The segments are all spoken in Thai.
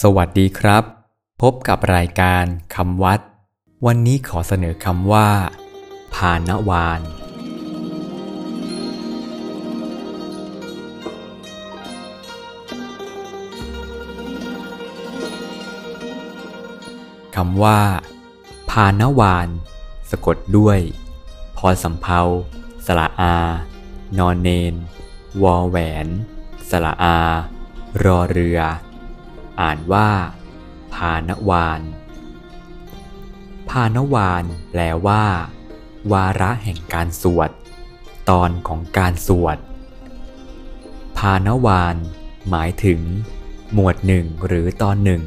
สวัสดีครับ พบกับรายการคำวัด วันนี้ขอเสนอคำว่าพานวาน คำว่าพานวาน สะกดด้วย พอสำเพาสระอา นอนเนน วอแหวนสระอา รอเรือ อ่านว่า พานวาน พานวานแปลว่า วาระแห่งการสวด ตอนของการสวด พานวานหมายถึง หมวดหนึ่งหรือตอนหนึ่ง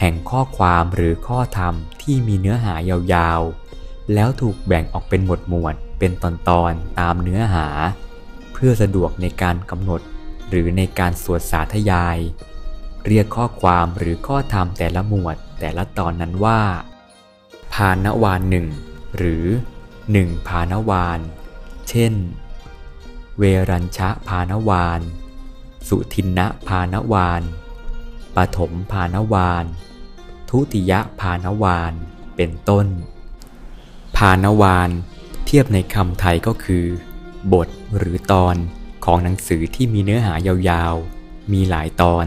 แห่งข้อความหรือข้อธรรมที่มีเนื้อหายาวๆ แล้วถูกแบ่งออกเป็นหมวดหมวดเป็นตอนตอนตามเนื้อหา เพื่อสะดวกในการกำหนดหรือในการสวดสาธยาย เรียกข้อความหรือข้อธรรมแต่ละหมวดแต่ละตอนนั้นว่าพานวานหนึ่งหรือหนึ่งพานวาน เช่น เวรัญชะพานวาน สุทินนะพานวานปฐมพานวาน ทุติยพานวาน เป็นต้น พานวาน เทียบในคำไทยก็คือ บทหรือตอนของหนังสือที่มีเนื้อหายาวๆ มีหลายตอน